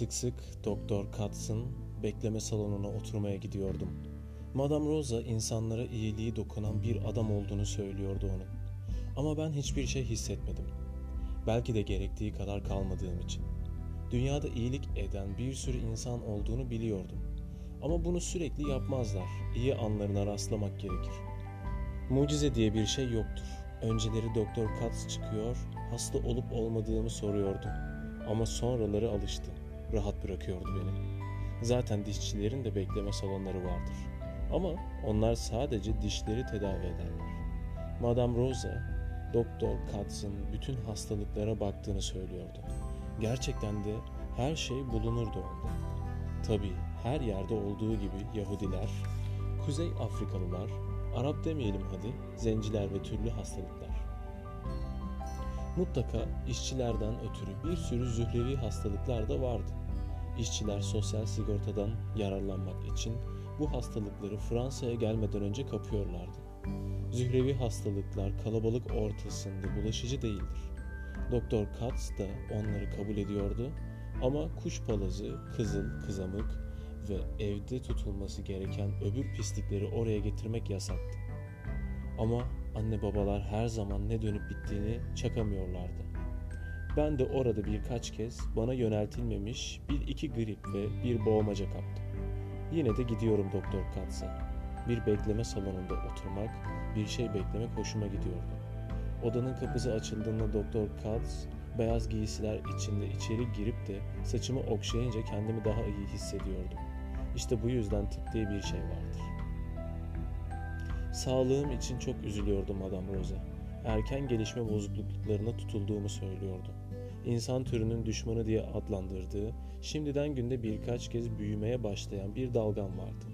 Sık sık Doktor Katz'ın bekleme salonuna oturmaya gidiyordum. Madame Rosa insanlara iyiliği dokunan bir adam olduğunu söylüyordu onun. Ama ben hiçbir şey hissetmedim. Belki de gerektiği kadar kalmadığım için. Dünyada iyilik eden bir sürü insan olduğunu biliyordum. Ama bunu sürekli yapmazlar. İyi anlarına rastlamak gerekir. Mucize diye bir şey yoktur. Önceleri Doktor Katz çıkıyor, hasta olup olmadığımı soruyordu. Ama sonraları alıştı. Rahat bırakıyordu beni. Zaten dişçilerin de bekleme salonları vardır. Ama onlar sadece dişleri tedavi ederler. Madame Rosa, Doktor Katz'ın bütün hastalıklara baktığını söylüyordu. Gerçekten de her şey bulunurdu onda. Tabii her yerde olduğu gibi Yahudiler, Kuzey Afrikalılar, Arap demeyelim hadi, zenciler ve türlü hastalıklar. Mutlaka işçilerden ötürü bir sürü zührevi hastalıklar da vardı. İşçiler sosyal sigortadan yararlanmak için bu hastalıkları Fransa'ya gelmeden önce kapıyorlardı. Zührevi hastalıklar kalabalık ortasında bulaşıcı değildir. Doktor Katz da onları kabul ediyordu ama kuş palazı, kızıl, kızamık ve evde tutulması gereken öbür pislikleri oraya getirmek yasaktı. Ama anne babalar her zaman ne dönüp bittiğini çakamıyorlardı. Ben de orada birkaç kez bana yöneltilmemiş bir iki grip ve bir boğmaca kaptım. Yine de gidiyorum Doktor Katz'a. Bir bekleme salonunda oturmak, bir şey beklemek hoşuma gidiyordu. Odanın kapısı açıldığında Doktor Katz beyaz giysiler içinde içeri girip de saçımı okşayınca kendimi daha iyi hissediyordum. İşte bu yüzden tıp diye bir şey vardır. Sağlığım için çok üzülüyordum Madame Rosa. Erken gelişme bozukluklarına tutulduğumu söylüyordu. İnsan türünün düşmanı diye adlandırdığı, şimdiden günde birkaç kez büyümeye başlayan bir dalgam vardı.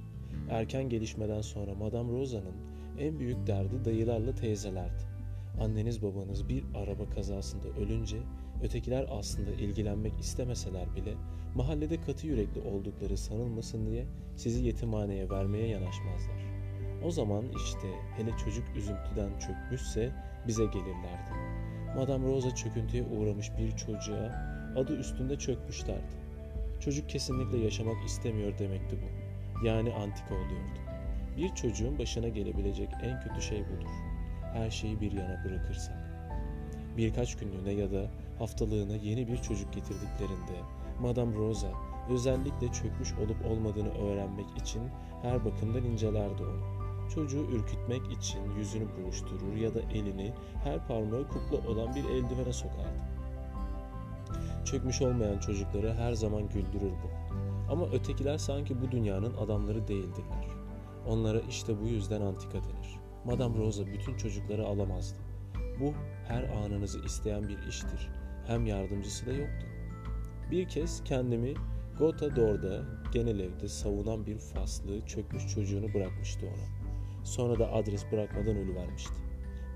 Erken gelişmeden sonra Madame Rosa'nın en büyük derdi dayılarla teyzelerdi. Anneniz babanız bir araba kazasında ölünce ötekiler aslında ilgilenmek istemeseler bile mahallede katı yürekli oldukları sanılmasın diye sizi yetimhaneye vermeye yanaşmazlar. O zaman işte hele çocuk üzüntüden çökmüşse bize gelirlerdi. Madame Rosa çöküntüye uğramış bir çocuğa adı üstünde çökmüşlerdi. Çocuk kesinlikle yaşamak istemiyor demekti bu. Yani antika oluyordu. Bir çocuğun başına gelebilecek en kötü şey budur. Her şeyi bir yana bırakırsak. Birkaç günlüğüne ya da haftalığına yeni bir çocuk getirdiklerinde Madame Rosa özellikle çökmüş olup olmadığını öğrenmek için her bakımdan incelerdi onu. Çocuğu ürkütmek için yüzünü buruşturur ya da elini her parmağı kukla olan bir eldivene sokardı. Çökmüş olmayan çocukları her zaman güldürür bu. Ama ötekiler sanki bu dünyanın adamları değildirler. Onlara işte bu yüzden antika denir. Madame Rosa bütün çocukları alamazdı. Bu her anınızı isteyen bir iştir. Hem yardımcısı da yoktu. Bir kez kendimi Gotha d'Or'da genel evde savunan bir faslı çökmüş çocuğunu bırakmıştı ona. Sonra da adres bırakmadan ölüvermişti.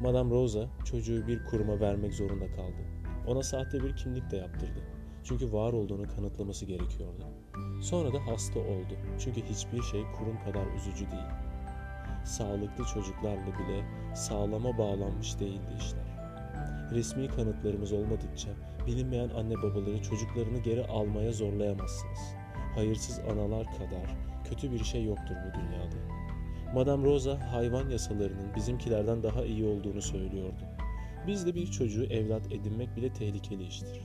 Madame Rosa çocuğu bir kuruma vermek zorunda kaldı. Ona sahte bir kimlik de yaptırdı. Çünkü var olduğunu kanıtlaması gerekiyordu. Sonra da hasta oldu. Çünkü hiçbir şey kurum kadar üzücü değil. Sağlıklı çocuklarla bile sağlama bağlanmış değildi işler. Resmi kanıtlarımız olmadıkça bilinmeyen anne babaları çocuklarını geri almaya zorlayamazsınız. Hayırsız analar kadar kötü bir şey yoktur bu dünyada. Madame Rosa hayvan yasalarının bizimkilerden daha iyi olduğunu söylüyordu. Bizde bir çocuğu evlat edinmek bile tehlikeli iştir.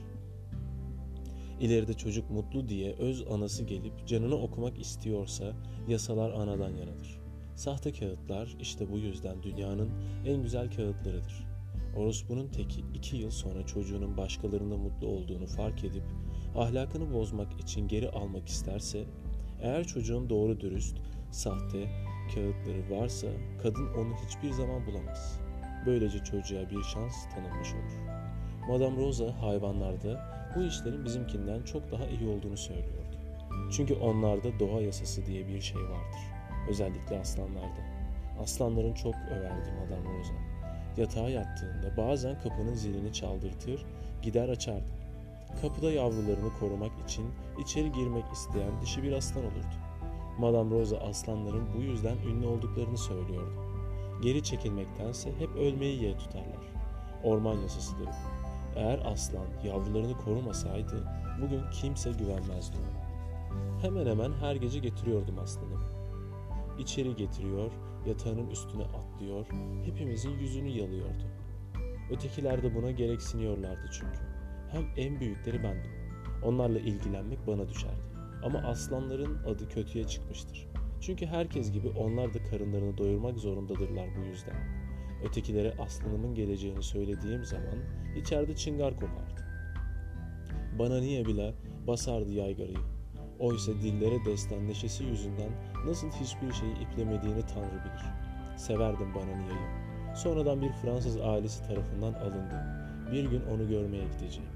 İleride çocuk mutlu diye öz anası gelip canını okumak istiyorsa yasalar anadan yanadır. Sahte kağıtlar işte bu yüzden dünyanın en güzel kağıtlarıdır. Orospunun teki iki yıl sonra çocuğunun başkalarında mutlu olduğunu fark edip ahlakını bozmak için geri almak isterse eğer çocuğun doğru dürüst, sahte, kağıtları varsa kadın onu hiçbir zaman bulamaz. Böylece çocuğa bir şans tanınmış olur. Madame Rosa hayvanlarda bu işlerin bizimkinden çok daha iyi olduğunu söylüyordu. Çünkü onlarda doğa yasası diye bir şey vardır. Özellikle aslanlarda. Aslanların çok överdi Madame Rosa. Yatağa yattığında bazen kapının zilini çaldırtır, gider açardı. Kapıda yavrularını korumak için içeri girmek isteyen dişi bir aslan olurdu. Madame Rosa aslanların bu yüzden ünlü olduklarını söylüyordu. Geri çekilmektense hep ölmeyi yeğ tutarlar. Orman yasasıdır Eğer aslan yavrularını korumasaydı bugün kimse güvenmezdi ona. Hemen hemen her gece getiriyordum aslanımı. İçeri getiriyor, yatağının üstüne atlıyor, hepimizin yüzünü yalıyordu. Ötekiler de buna gereksiniyorlardı çünkü. Hem en büyükleri bendim. Onlarla ilgilenmek bana düşerdi. Ama aslanların adı kötüye çıkmıştır. Çünkü herkes gibi onlar da karınlarını doyurmak zorundadırlar bu yüzden. Ötekilere aslanımın geleceğini söylediğim zaman içeride çıngar kopardı. Bana niye bile basardı yaygarayı. Oysa dillere destan neşesi yüzünden nasıl hiçbir şeyi iplemediğini Tanrı bilir. Severdim bana niyeyi. Sonradan bir Fransız ailesi tarafından alındı. Bir gün onu görmeye gideceğim.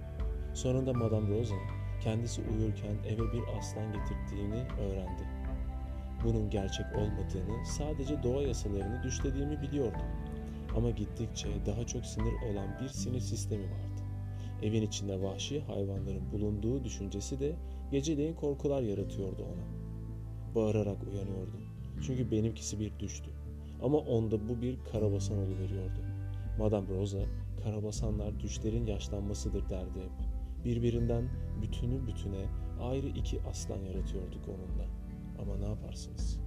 Sonunda Madame Rosa kendisi uyurken eve bir aslan getirdiğini öğrendi. Bunun gerçek olmadığını, sadece doğa yasalarını düşlediğimi biliyordum. Ama gittikçe daha çok sinir olan bir sinir sistemi vardı. Evin içinde vahşi hayvanların bulunduğu düşüncesi de geceleyin korkular yaratıyordu ona. Bağırarak uyanıyordu. Çünkü benimkisi bir düştü. Ama onda bu bir karabasan veriyordu. Madame Rosa, karabasanlar düşlerin yaşlanmasıdır derdi hep. Birbirinden bütünü bütüne ayrı iki aslan yaratıyorduk onunla. Ama ne yaparsınız?